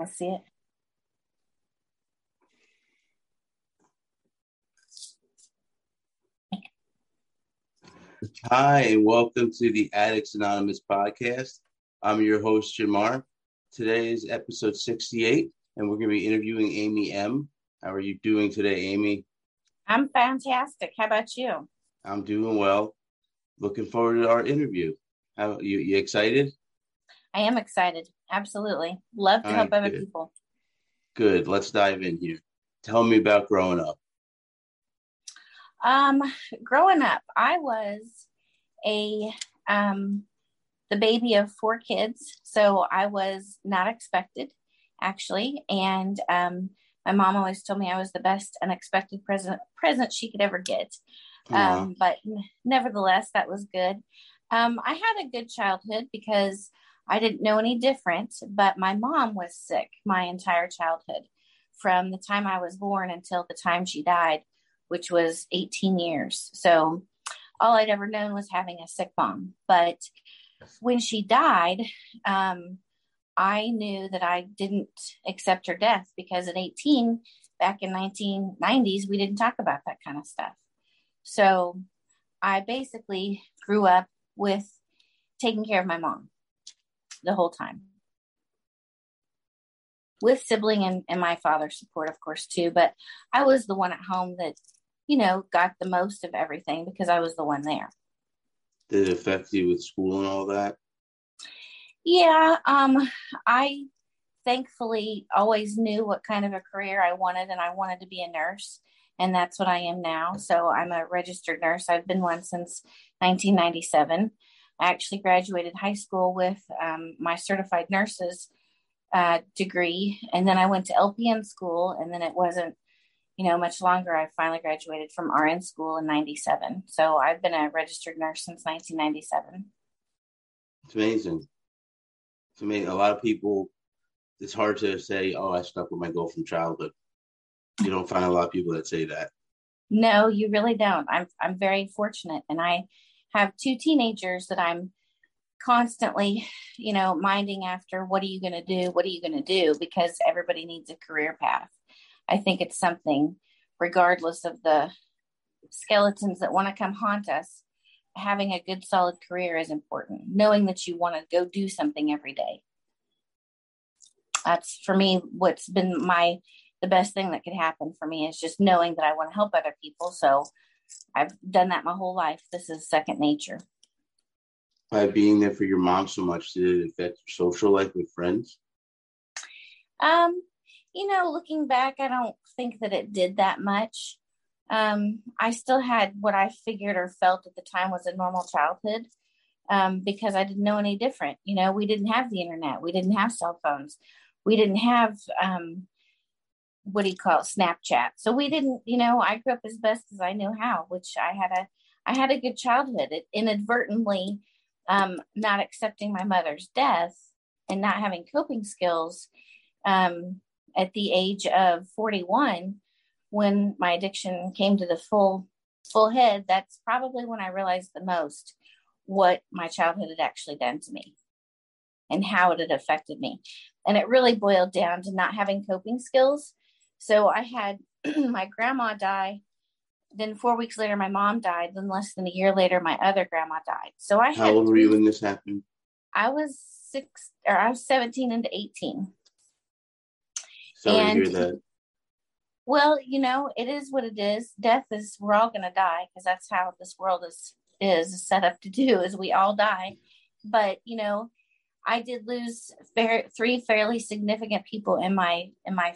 I see it. Hi, and welcome to the Addicts Anonymous podcast. I'm your host, Jamar. Today is episode 68, and we're going to be interviewing Amy M. How are you doing today, Amy? I'm fantastic. How about you? I'm doing well. Looking forward to our interview. How you, you excited? I am excited. Absolutely. Love to All help right, other good. people. Good. Let's dive in here. Tell me about growing up. Um, growing up, I was a um the baby of four kids, so I was not expected actually, and um my mom always told me I was the best unexpected present present she could ever get. Um, but nevertheless, that was good. Um, I had a good childhood because I didn't know any different, but my mom was sick my entire childhood from the time I was born until the time she died, which was 18 years. So all I'd ever known was having a sick mom. But when she died, um, I knew that I didn't accept her death because at 18, back in 1990s, we didn't talk about that kind of stuff. So I basically grew up with taking care of my mom the whole time with sibling and, and my father's support, of course, too. But I was the one at home that, you know, got the most of everything because I was the one there. Did it affect you with school and all that? Yeah, um, I thankfully always knew what kind of a career I wanted, and I wanted to be a nurse, and that's what I am now. So I'm a registered nurse. I've been one since 1997. I actually graduated high school with um, my certified nurses uh, degree, and then I went to LPN school, and then it wasn't, you know, much longer. I finally graduated from RN school in '97. So I've been a registered nurse since 1997. It's amazing. It's amazing. A lot of people, it's hard to say, oh, I stuck with my goal from childhood. You don't find a lot of people that say that. No, you really don't. I'm I'm very fortunate and I have two teenagers that I'm constantly, you know, minding after what are you going to do? What are you going to do? Because everybody needs a career path. I think it's something regardless of the skeletons that want to come haunt us, having a good solid career is important. Knowing that you want to go do something every day. That's for me what's been my the best thing that could happen for me is just knowing that I want to help other people. So I've done that my whole life. This is second nature. By being there for your mom so much, did it affect your social life with friends? Um, you know, looking back, I don't think that it did that much. Um, I still had what I figured or felt at the time was a normal childhood um, because I didn't know any different. You know, we didn't have the internet, we didn't have cell phones, we didn't have um, what do you call it, Snapchat. So we didn't, you know, I grew up as best as I knew how, which I had a, I had a good childhood. It inadvertently, um, not accepting my mother's death and not having coping skills um, at the age of 41 when my addiction came to the full full head that's probably when i realized the most what my childhood had actually done to me and how it had affected me and it really boiled down to not having coping skills so i had my grandma die then four weeks later my mom died then less than a year later my other grandma died so i How had old were you when this happened? i was six or i was 17 into 18 Sorry And- to hear that. Well, you know, it is what it is. Death is we're all going to die because that's how this world is is set up to do is we all die. But, you know, I did lose fair, three fairly significant people in my in my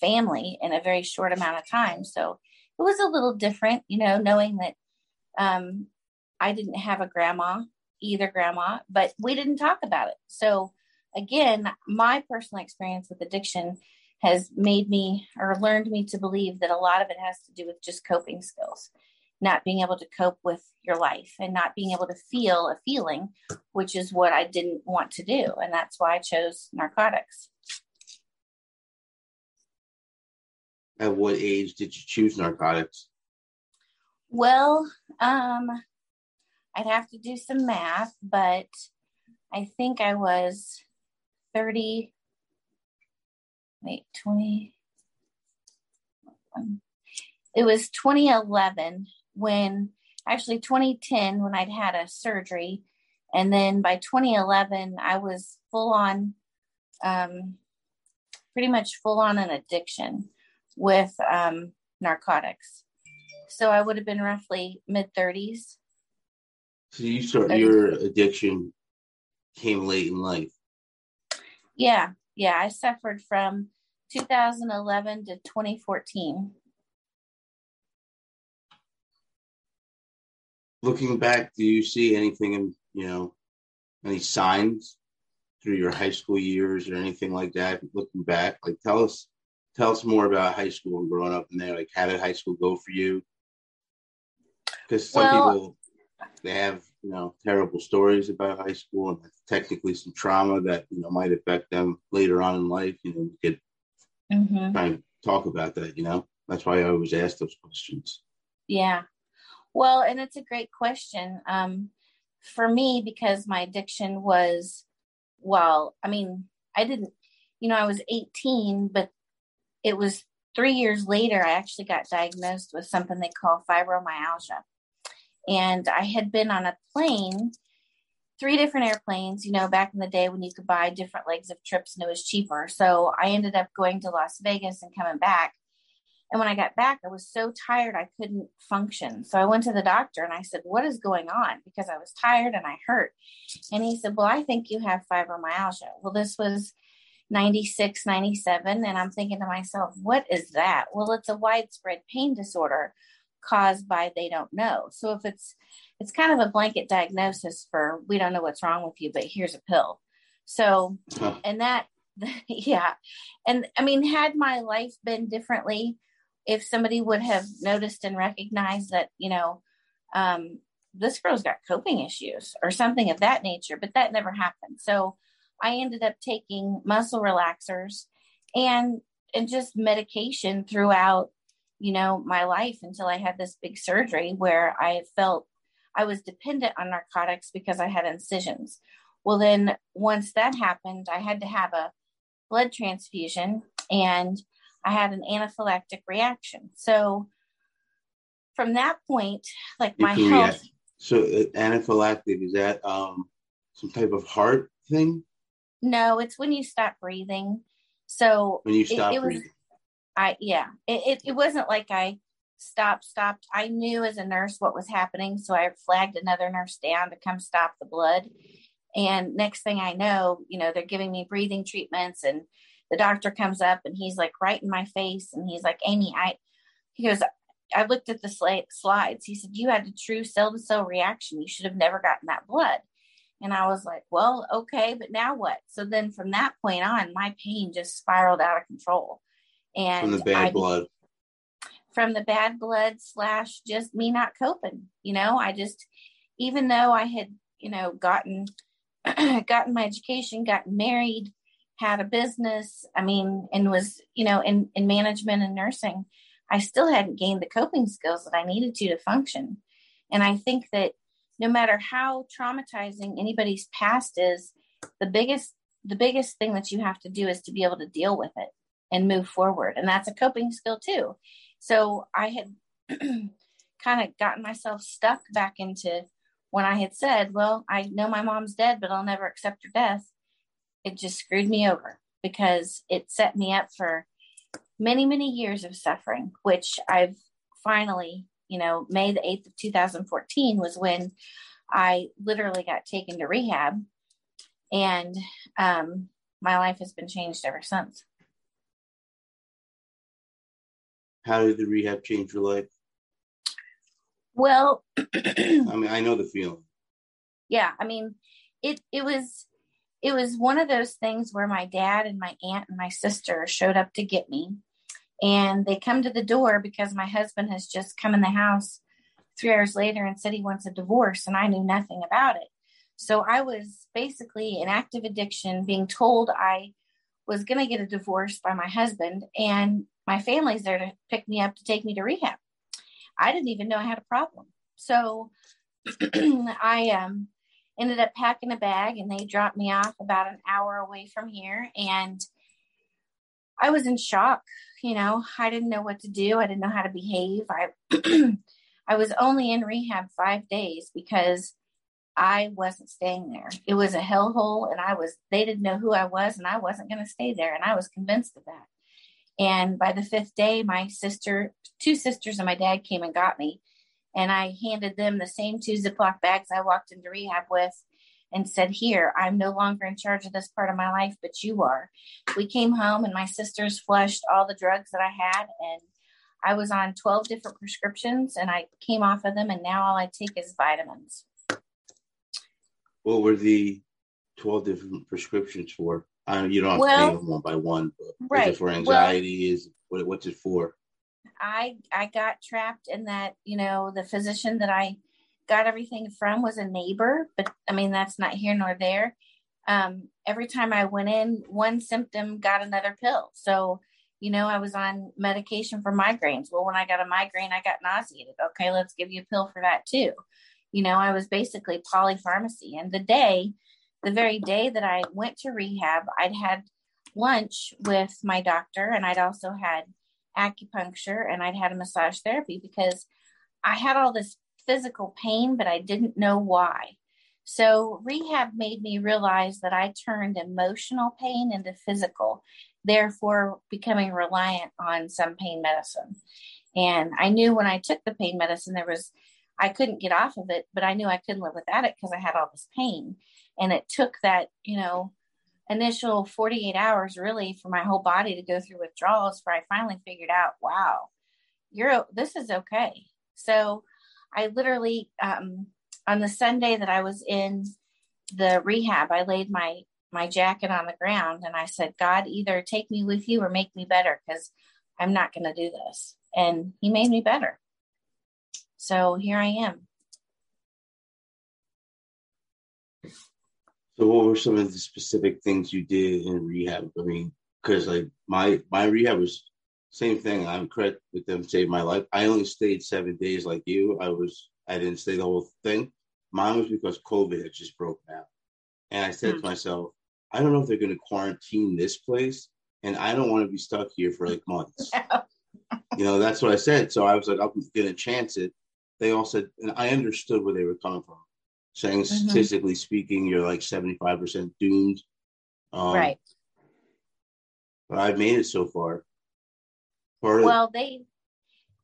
family in a very short amount of time. So, it was a little different, you know, knowing that um I didn't have a grandma, either grandma, but we didn't talk about it. So, again, my personal experience with addiction has made me or learned me to believe that a lot of it has to do with just coping skills, not being able to cope with your life and not being able to feel a feeling, which is what I didn't want to do. And that's why I chose narcotics. At what age did you choose narcotics? Well, um, I'd have to do some math, but I think I was 30, wait, 20. It was 2011 when, actually 2010 when I'd had a surgery. And then by 2011, I was full on, um, pretty much full on an addiction with um, narcotics. So I would have been roughly mid 30s. So you start your addiction came late in life. Yeah, yeah. I suffered from 2011 to 2014. Looking back, do you see anything in you know any signs through your high school years or anything like that? Looking back, like tell us tell us more about high school and growing up in there. Like how did high school go for you? Because some well, people they have you know terrible stories about high school and technically some trauma that you know might affect them later on in life. You know, we could mm-hmm. try and talk about that. You know, that's why I always ask those questions. Yeah, well, and it's a great question. Um, for me, because my addiction was, well, I mean, I didn't, you know, I was 18, but it was three years later, I actually got diagnosed with something they call fibromyalgia. And I had been on a plane, three different airplanes, you know, back in the day when you could buy different legs of trips and it was cheaper. So I ended up going to Las Vegas and coming back. And when I got back, I was so tired I couldn't function. So I went to the doctor and I said, What is going on? Because I was tired and I hurt. And he said, Well, I think you have fibromyalgia. Well, this was 96, 97. And I'm thinking to myself, What is that? Well, it's a widespread pain disorder caused by they don't know. So if it's it's kind of a blanket diagnosis for we don't know what's wrong with you, but here's a pill. So and that yeah. And I mean, had my life been differently, if somebody would have noticed and recognized that, you know, um, this girl's got coping issues or something of that nature, but that never happened. So I ended up taking muscle relaxers and and just medication throughout you know, my life until I had this big surgery where I felt I was dependent on narcotics because I had incisions. Well, then once that happened, I had to have a blood transfusion and I had an anaphylactic reaction. So from that point, like my health. So uh, anaphylactic is that um, some type of heart thing? No, it's when you stop breathing. So when you stop it, it breathing. Was, I yeah, it, it, it wasn't like I stopped, stopped. I knew as a nurse what was happening, so I flagged another nurse down to come stop the blood. And next thing I know, you know, they're giving me breathing treatments, and the doctor comes up and he's like right in my face, and he's like, Amy, I, he goes, I looked at the slides. He said, You had a true cell to cell reaction. You should have never gotten that blood. And I was like, Well, okay, but now what? So then from that point on, my pain just spiraled out of control. And from the bad I, blood. From the bad blood slash just me not coping you know? I just even though i had you know gotten gotten my education gotten married had a business i mean and was you know in in management and nursing i still hadn't gained the coping skills that i needed to to function. And i think that no matter how traumatizing anybody's past is the biggest the biggest thing that you have to do is to be able to deal with it and move forward. And that's a coping skill too. So I had kind of gotten myself stuck back into when I had said, Well, I know my mom's dead, but I'll never accept her death. It just screwed me over because it set me up for many, many years of suffering, which I've finally, you know, May the 8th of 2014 was when I literally got taken to rehab. And um, my life has been changed ever since. How did the rehab change your life? Well, I mean, I know the feeling. Yeah, I mean, it it was it was one of those things where my dad and my aunt and my sister showed up to get me. And they come to the door because my husband has just come in the house three hours later and said he wants a divorce, and I knew nothing about it. So I was basically in active addiction, being told I was going to get a divorce by my husband, and my family's there to pick me up to take me to rehab. I didn't even know I had a problem. So I um, ended up packing a bag and they dropped me off about an hour away from here. And I was in shock. You know, I didn't know what to do. I didn't know how to behave. I, I was only in rehab five days because I wasn't staying there. It was a hellhole and I was, they didn't know who I was and I wasn't going to stay there. And I was convinced of that. And by the fifth day, my sister, two sisters and my dad came and got me and I handed them the same two Ziploc bags I walked into rehab with and said, Here, I'm no longer in charge of this part of my life, but you are. We came home and my sisters flushed all the drugs that I had, and I was on 12 different prescriptions and I came off of them, and now all I take is vitamins. What were the 12 different prescriptions for? I you don't have well, to name them one by one, but right. is it for anxiety? Well, is what, what's it for? I I got trapped in that, you know, the physician that I got everything from was a neighbor, but I mean that's not here nor there. Um, every time I went in, one symptom got another pill. So, you know, I was on medication for migraines. Well, when I got a migraine, I got nauseated. Okay, let's give you a pill for that too. You know, I was basically polypharmacy. And the day, the very day that I went to rehab, I'd had lunch with my doctor and I'd also had acupuncture and I'd had a massage therapy because I had all this physical pain, but I didn't know why. So rehab made me realize that I turned emotional pain into physical, therefore becoming reliant on some pain medicine. And I knew when I took the pain medicine, there was, I couldn't get off of it, but I knew I couldn't live without it because I had all this pain. And it took that, you know, initial 48 hours really for my whole body to go through withdrawals where I finally figured out, wow, you're this is okay. So I literally um, on the Sunday that I was in the rehab, I laid my my jacket on the ground and I said, God, either take me with you or make me better because I'm not going to do this. And He made me better. So here I am. So, what were some of the specific things you did in rehab? I mean, because like my my rehab was same thing. I'm correct with them saved my life. I only stayed seven days, like you. I was I didn't stay the whole thing. Mine was because COVID had just broken out, and I said mm-hmm. to myself, I don't know if they're going to quarantine this place, and I don't want to be stuck here for like months. you know, that's what I said. So I was like, I'm to chance it. They all said, and I understood where they were coming from saying mm-hmm. statistically speaking, you're like 75% doomed. Um, right. But I've made it so far. Part well, they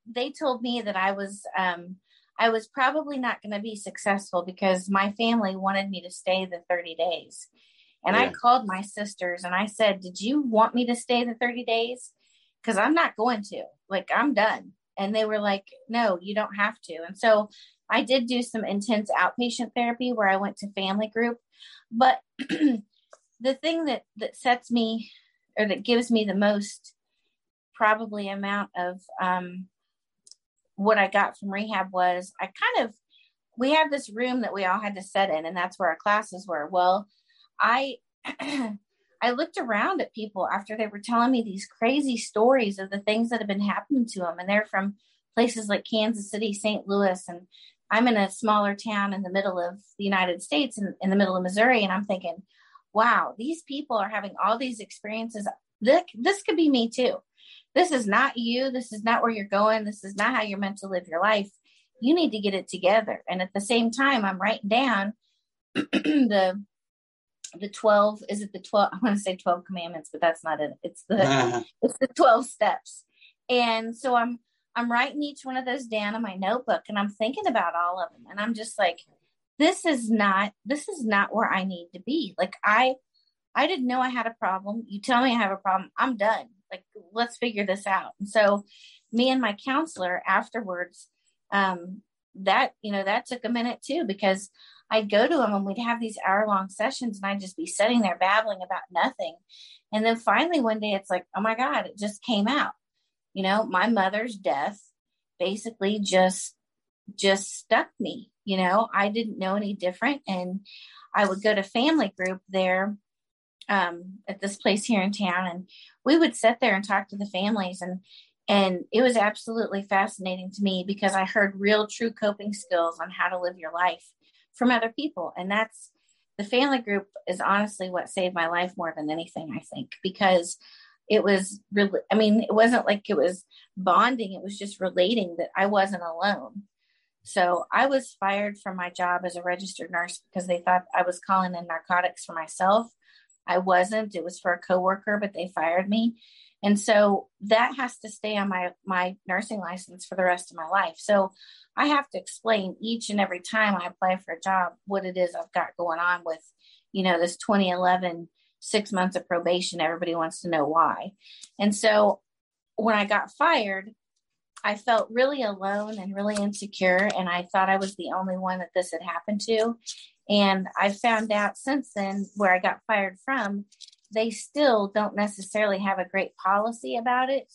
they told me that I was um, I was probably not going to be successful because my family wanted me to stay the 30 days. And yeah. I called my sisters and I said, Did you want me to stay the 30 days? Because I'm not going to. Like, I'm done. And they were like, No, you don't have to. And so I did do some intense outpatient therapy where I went to family group, but the thing that that sets me or that gives me the most probably amount of um, what I got from rehab was I kind of we had this room that we all had to set in, and that's where our classes were. Well, I I looked around at people after they were telling me these crazy stories of the things that have been happening to them, and they're from places like Kansas City, St. Louis, and I'm in a smaller town in the middle of the United States in, in the middle of Missouri. And I'm thinking, wow, these people are having all these experiences. This, this could be me too. This is not you. This is not where you're going. This is not how you're meant to live your life. You need to get it together. And at the same time, I'm writing down the the 12 is it the 12 i want to say 12 commandments but that's not it it's the uh-huh. it's the 12 steps and so i'm I'm writing each one of those down in my notebook and I'm thinking about all of them. And I'm just like, this is not, this is not where I need to be. Like I, I didn't know I had a problem. You tell me I have a problem. I'm done. Like, let's figure this out. And so me and my counselor afterwards, um, that, you know, that took a minute too, because I'd go to them and we'd have these hour long sessions and I'd just be sitting there babbling about nothing. And then finally one day it's like, oh my God, it just came out. You know, my mother's death basically just just stuck me. You know, I didn't know any different. And I would go to family group there um, at this place here in town, and we would sit there and talk to the families, and and it was absolutely fascinating to me because I heard real, true coping skills on how to live your life from other people, and that's the family group is honestly what saved my life more than anything. I think because it was really, I mean, it wasn't like it was bonding; it was just relating that I wasn't alone. So I was fired from my job as a registered nurse because they thought I was calling in narcotics for myself. I wasn't. It was for a coworker, but they fired me. And so that has to stay on my my nursing license for the rest of my life. So I have to explain each and every time I apply for a job what it is I've got going on with, you know, this 2011 six months of probation. Everybody wants to know why. And so when I got fired, I felt really alone and really insecure. And I thought I was the only one that this had happened to. And I found out since then, where I got fired from, they still don't necessarily have a great policy about it.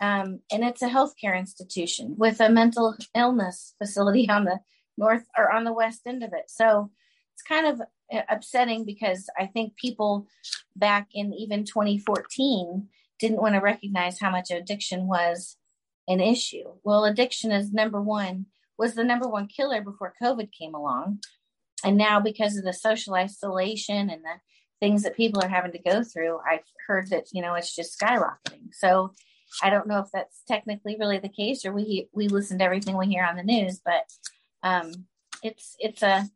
Um, and it's a healthcare institution with a mental illness facility on the north or on the west end of it. So it's kind of uh, upsetting because I think people back in even 2014 didn't want to recognize how much addiction was an issue. Well, addiction is number one, was the number one killer before COVID came along. And now, because of the social isolation and the things that people are having to go through, I've heard that, you know, it's just skyrocketing. So I don't know if that's technically really the case or we, we listen to everything we hear on the news, but um, it's, it's a,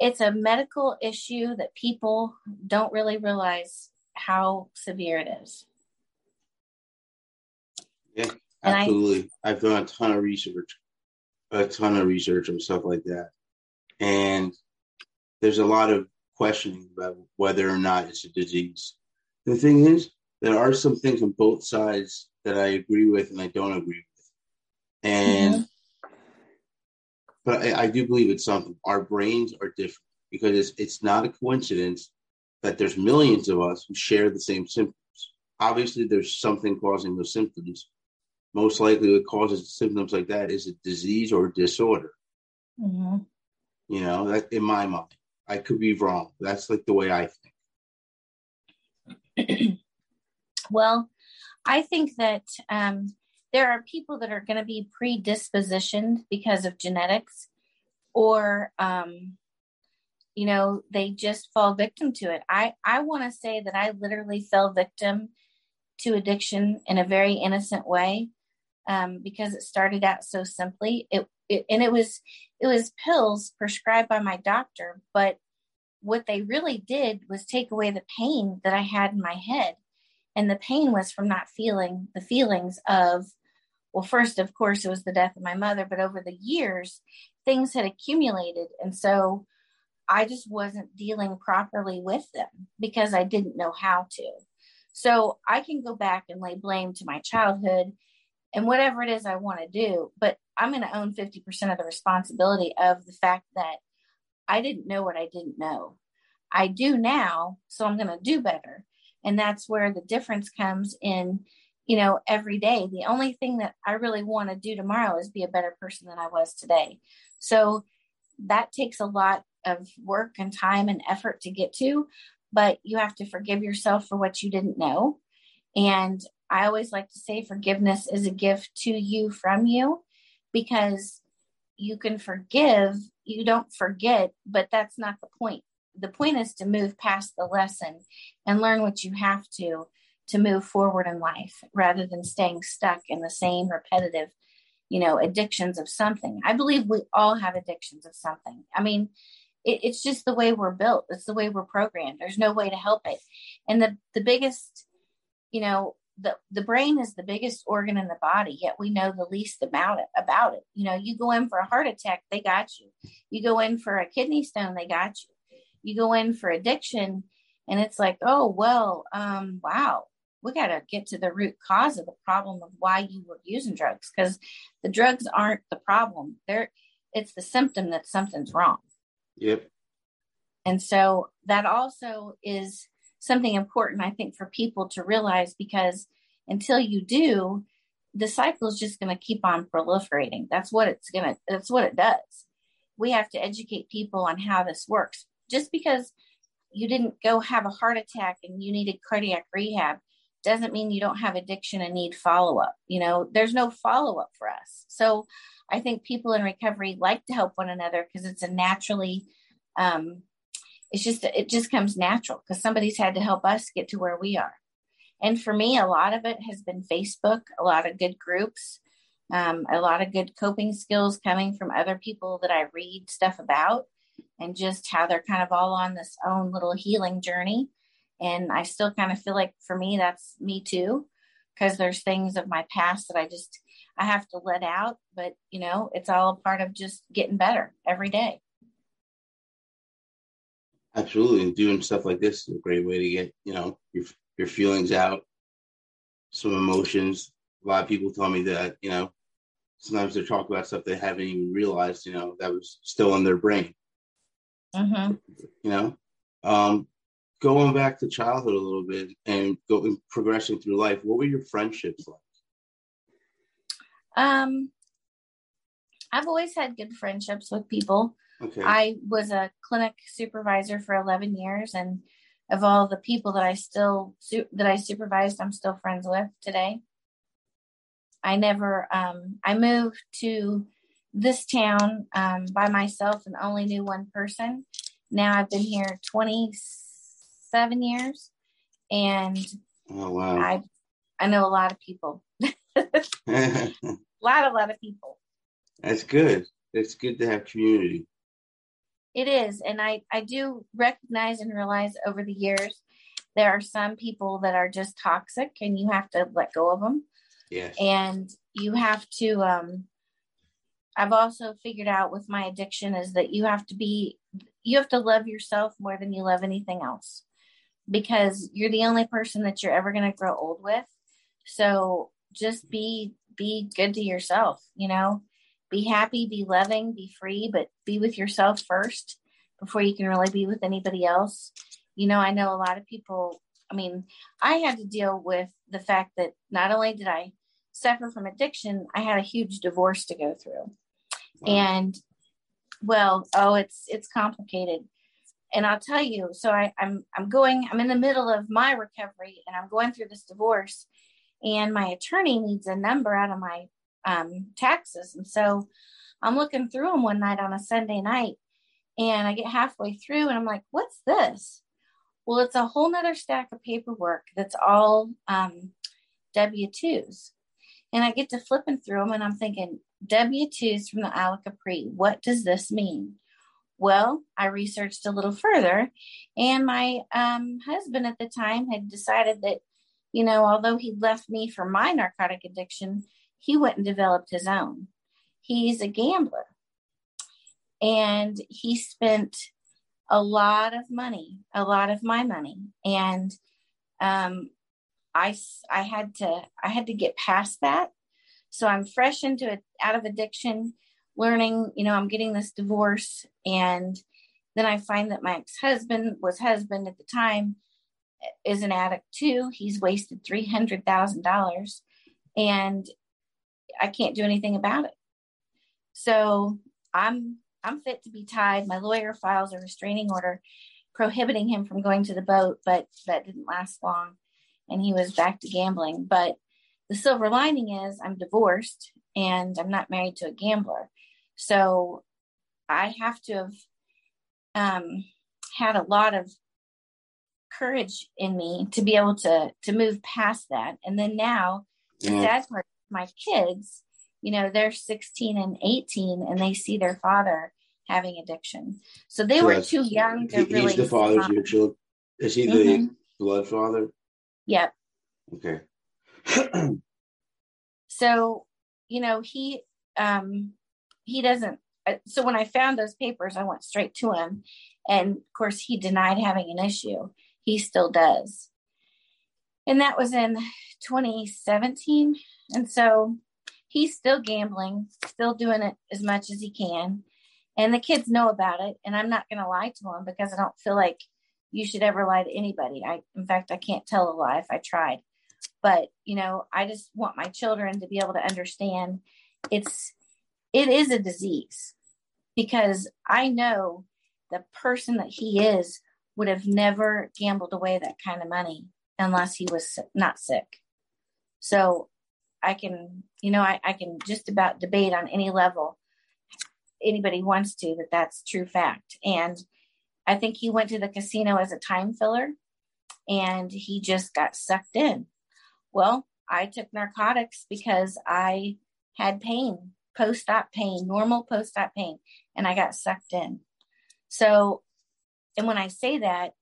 it's a medical issue that people don't really realize how severe it is. Yeah. Absolutely. I, I've done a ton of research, a ton of research and stuff like that. And there's a lot of questioning about whether or not it's a disease. The thing is, there are some things on both sides that I agree with and I don't agree with. And, mm-hmm. but I, I do believe it's something. Our brains are different because it's, it's not a coincidence that there's millions of us who share the same symptoms. Obviously, there's something causing those symptoms, most likely what causes symptoms like that is a disease or disorder. Mm-hmm. You know, that in my mind, I could be wrong. That's like the way I think. well, I think that um, there are people that are going to be predispositioned because of genetics, or um, you know, they just fall victim to it. I I want to say that I literally fell victim to addiction in a very innocent way um, because it started out so simply. It, it and it was it was pills prescribed by my doctor, but what they really did was take away the pain that I had in my head, and the pain was from not feeling the feelings of. Well, first, of course, it was the death of my mother, but over the years, things had accumulated, and so I just wasn't dealing properly with them because I didn't know how to. So I can go back and lay blame to my childhood and whatever it is I want to do. But I'm going to own 50% of the responsibility of the fact that I didn't know what I didn't know. I do now, so I'm going to do better. And that's where the difference comes in, you know, every day. The only thing that I really want to do tomorrow is be a better person than I was today. So that takes a lot of work and time and effort to get to, but you have to forgive yourself for what you didn't know. And I always like to say forgiveness is a gift to you from you because you can forgive, you don't forget, but that's not the point. The point is to move past the lesson and learn what you have to to move forward in life rather than staying stuck in the same repetitive, you know, addictions of something. I believe we all have addictions of something. I mean, it, it's just the way we're built. It's the way we're programmed. There's no way to help it. And the the biggest, you know, the the brain is the biggest organ in the body yet we know the least about it about it. You know you go in for a heart attack they got you. You go in for a kidney stone they got you. You go in for addiction and it's like oh well um wow we got to get to the root cause of the problem of why you were using drugs because the drugs aren't the problem. They're it's the symptom that something's wrong. Yep. And so that also is something important, I think, for people to realize because until you do, the cycle is just going to keep on proliferating. That's what it's going to, that's what it does. We have to educate people on how this works. Just because you didn't go have a heart attack and you needed cardiac rehab doesn't mean you don't have addiction and need follow up. You know, there's no follow up for us. So I think people in recovery like to help one another because it's a naturally, um, it's just, it just comes natural because somebody's had to help us get to where we are. And for me, a lot of it has been Facebook, a lot of good groups, um, a lot of good coping skills coming from other people that I read stuff about and just how they're kind of all on this own little healing journey. And I still kind of feel like for me, that's me too, because there's things of my past that I just, I have to let out. But, you know, it's all a part of just getting better every day. Absolutely. And doing stuff like this is a great way to get, you know, your, your feelings out, some emotions. A lot of people tell me that, you know, sometimes they talk about stuff they haven't even realized, you know, that was still in their brain. Mm-hmm. You know, um, going back to childhood a little bit and going progressing through life, what were your friendships like? Um, I've always had good friendships with people. Okay. I was a clinic supervisor for 11 years, and of all the people that I still that I supervised, I'm still friends with today. I never, um, I moved to this town um, by myself and only knew one person. Now I've been here 27 years, and oh wow, I I know a lot of people. a lot, a lot of people. That's good. It's good to have community. It is, and I I do recognize and realize over the years there are some people that are just toxic, and you have to let go of them. Yes. And you have to um I've also figured out with my addiction is that you have to be you have to love yourself more than you love anything else because you're the only person that you're ever going to grow old with. So just be be good to yourself, you know. Be happy, be loving, be free, but be with yourself first before you can really be with anybody else. You know, I know a lot of people, I mean, I had to deal with the fact that not only did I suffer from addiction, I had a huge divorce to go through. Wow. And well, oh, it's it's complicated. And I'll tell you, so I, I'm I'm going, I'm in the middle of my recovery and I'm going through this divorce and my attorney needs a number out of my um, taxes. And so I'm looking through them one night on a Sunday night and I get halfway through and I'm like, what's this? Well, it's a whole nother stack of paperwork that's all um, W 2s. And I get to flipping through them and I'm thinking, W 2s from the Isle of Capri, what does this mean? Well, I researched a little further, and my um, husband at the time had decided that, you know, although he left me for my narcotic addiction, he went and developed his own. He's a gambler, and he spent a lot of money, a lot of my money, and um, I I had to I had to get past that so I'm fresh into it, out of addiction, learning, you know, I'm getting this divorce. And then I find that my ex husband was husband at the time is an addict too. He's wasted $300,000 and I can't do anything about it. So I'm I'm fit to be tied. My lawyer files a restraining order prohibiting him from going to the boat, but that didn't last long and he was back to gambling. But the silver lining is I'm divorced and I'm not married to a gambler. So I have to have um, had a lot of courage in me to be able to to move past that. And then now, the sad part, my kids, you know, they're 16 and 18, and they see their father having addiction. So they so were too young to he, really. He's the father of your children. Is he the mm-hmm. blood father? Yep. Okay. so, you know, he um he doesn't uh, so when I found those papers, I went straight to him. And of course, he denied having an issue. He still does. And that was in 2017. And so he's still gambling, still doing it as much as he can. and the kids know about it. And i'm not going to lie to them because i don't feel like you should ever lie to anybody. I in fact i can't tell a lie if i tried. But you know i just want my children to be able to understand it's it is a disease. Because i know the person that he is would have never gambled away that kind of money unless he was not sick. So i can you know I, I can just about debate on any level anybody wants to that that's true fact. And i think he went to the casino as a time filler and he just got sucked in. Well i took narcotics because i had pain post-op pain normal post-op pain and i got sucked in. So and when i say that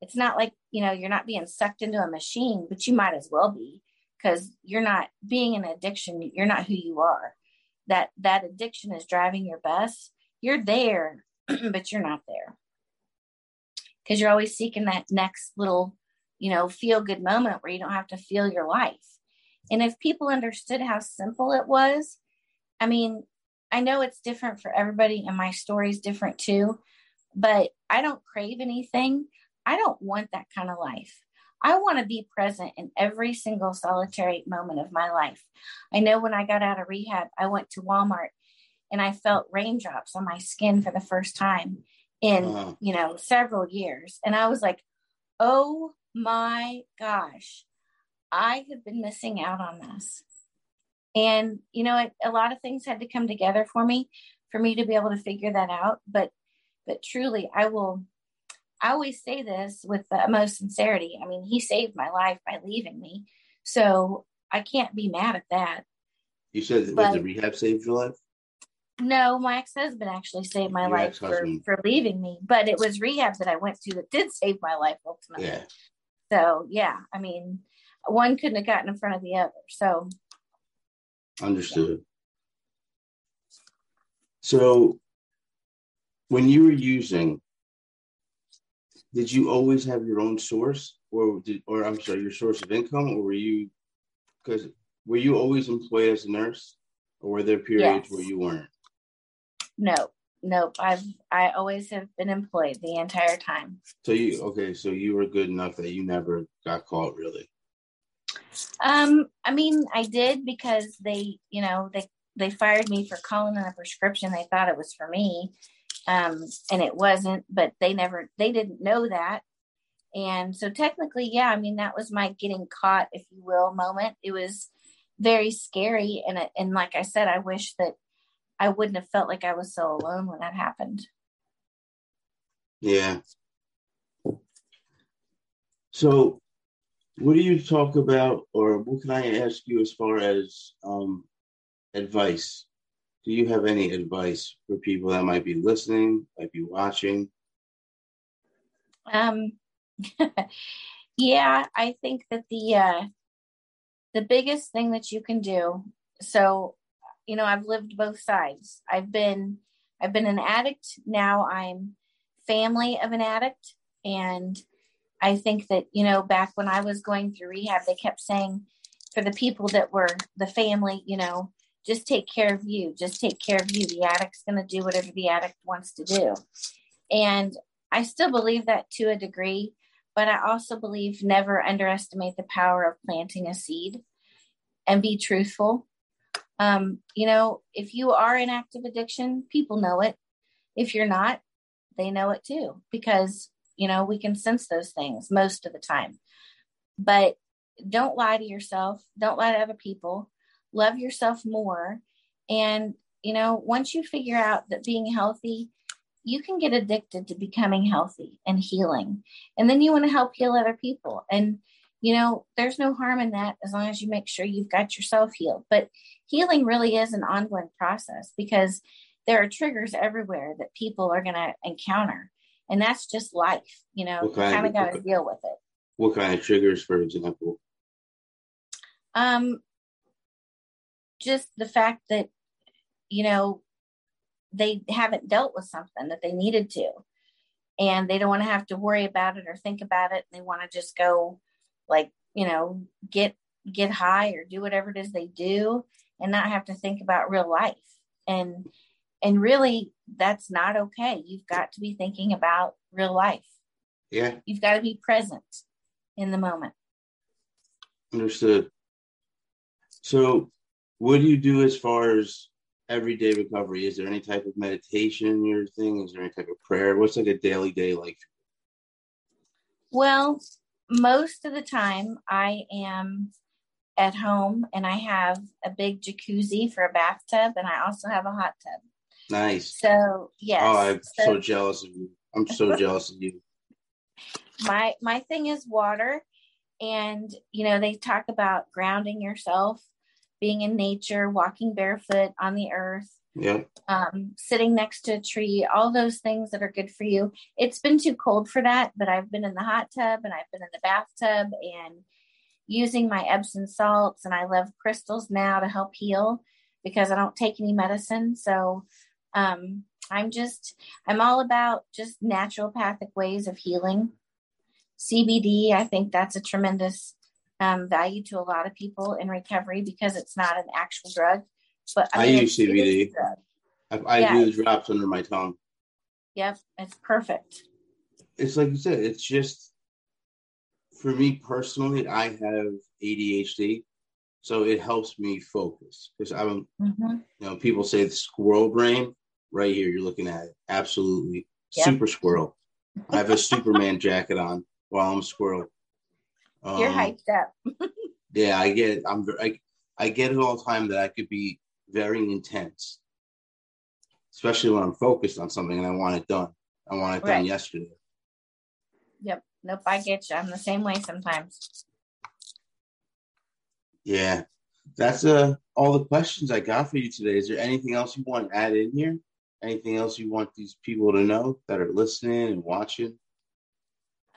it's not like you know you're not being sucked into a machine but you might as well be because you're not being an addiction you're not who you are. That that addiction is driving your bus. You're there but you're not there. Because you're always seeking that next little you know feel good moment where you don't have to feel your life. And if people understood how simple it was i mean i know it's different for everybody and my story's different too but i don't crave anything. I don't want that kind of life I want to be present in every single solitary moment of my life. I know when I got out of rehab, I went to Walmart and I felt raindrops on my skin for the first time in, wow. you know, several years. And I was like, oh my gosh, I have been missing out on this. And, you know, it, a lot of things had to come together for me for me to be able to figure that out. But, but truly, I will I always say this with the most sincerity. I mean, he saved my life by leaving me. So I can't be mad at that. You said but, was the rehab saved your life? No, my ex husband actually saved my your life for, for leaving me, but it was rehab that I went to that did save my life ultimately. Yeah. So, yeah, I mean, one couldn't have gotten in front of the other. So, understood. Yeah. So, when you were using, did you always have your own source? Or did or i'm sorry your source of income? Or were you because were you always employed as a nurse? Or were there periods yes. where you weren't? No nope. I've i always have been employed the entire time. So you okay so you were good enough that you never got caught really? Um i mean i did because they you know they they fired me for calling in a prescription. They thought it was for me um, and it wasn't but they never they didn't know that. And so technically yeah i mean that was my getting caught if you will moment. It was very scary. And and like i said i wish that i wouldn't have felt like i was so alone when that happened. Yeah. So what do you talk about or what can i ask you as far as um, advice do you have any advice for people that might be listening, might be watching? Um, yeah, I think that the uh, the biggest thing that you can do. So, you know, I've lived both sides. I've been I've been an addict. Now I'm family of an addict, and I think that you know, back when I was going through rehab, they kept saying for the people that were the family, you know, just take care of you just take care of you. The addict's going to do whatever the addict wants to do. And i still believe that to a degree but i also believe never underestimate the power of planting a seed and be truthful. Um, you know if you are in active addiction people know it. If you're not they know it too because you know we can sense those things most of the time. But don't lie to yourself. Don't lie to other people love yourself more. And, you know, once you figure out that being healthy, you can get addicted to becoming healthy and healing. And then you want to help heal other people. And, you know, there's no harm in that as long as you make sure you've got yourself healed. But healing really is an ongoing process because there are triggers everywhere that people are going to encounter. And that's just life, you know, you kind of got to deal with it. What kind of triggers, for example? Um, just the fact that you know they haven't dealt with something that they needed to. And they don't want to have to worry about it or think about it. They want to just go like you know get get high or do whatever it is they do and not have to think about real life. And and really that's not okay. You've got to be thinking about real life. Yeah, you've got to be present in the moment. Understood. So, what do you do as far as everyday recovery? Is there any type of meditation in your thing? Is there any type of prayer? What's like a daily day like? well most of the time i am at home and i have a big jacuzzi for a bathtub and i also have a hot tub Nice. so yes Oh, I'm so- so jealous of you. I'm so jealous of you. my my thing is water and you know they talk about grounding yourself being in nature walking barefoot on the earth Yeah. um, sitting next to a tree all those things that are good for you. It's been too cold for that but i've been in the hot tub and i've been in the bathtub and using my epsom salts and i love crystals now to help heal because i don't take any medicine. So um, i'm just i'm all about just naturopathic ways of healing. CBD, I think that's a tremendous um, value to a lot of people in recovery because it's not an actual drug. But I mean, use it is CBD. I, I Yeah. do the drops under my tongue. Yep, it's perfect. It's like you said, it's just for me personally, I have ADHD. So it helps me focus because I'm, hmm you know, people say the squirrel brain. Right here, you're looking at it. Absolutely. Yep. Super squirrel. I have a Superman jacket on while I'm a squirrel. You're Um, hyped up. Yeah, I get it. I'm I, I get it all the time that I could be very intense, especially when I'm focused on something and I want it done. I want it done yesterday. Yep. Nope, I get you. I'm the same way sometimes. Yeah, that's uh all the questions I got for you today. Is there anything else you want to add in here? Anything else you want these people to know that are listening and watching?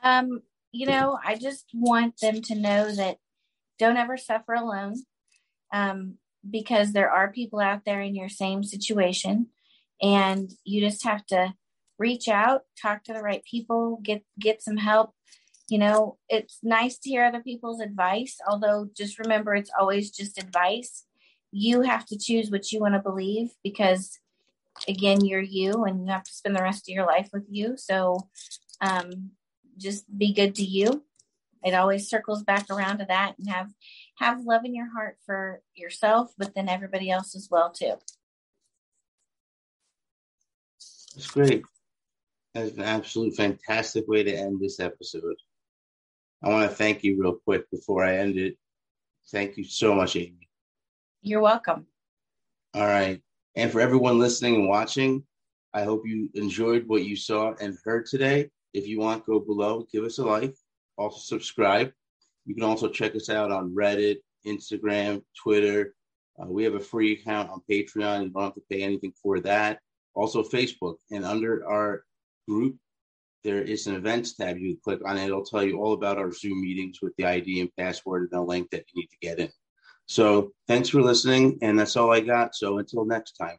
Um, you know, I just want them to know that don't ever suffer alone. Um, because there are people out there in your same situation and you just have to reach out, talk to the right people, get get some help. You know, it's nice to hear other people's advice, although just remember it's always just advice. You have to choose what you want to believe because again, you're you and you have to spend the rest of your life with you. So um just be good to you. It always circles back around to that and have have love in your heart for yourself, but then everybody else as well too. That's great. That's an absolute fantastic way to end this episode. I want to thank you real quick before I end it. Thank you so much, Amy. You're welcome. All right. And for everyone listening and watching, I hope you enjoyed what you saw and heard today. If you want, go below, give us a like, also subscribe. You can also check us out on Reddit, Instagram, Twitter. Uh, we have a free account on Patreon. You don't have to pay anything for that. Also, Facebook. And under our group, there is an events tab. You click on it, it'll tell you all about our Zoom meetings with the ID and password and the link that you need to get in. So, thanks for listening. And that's all I got. So, until next time.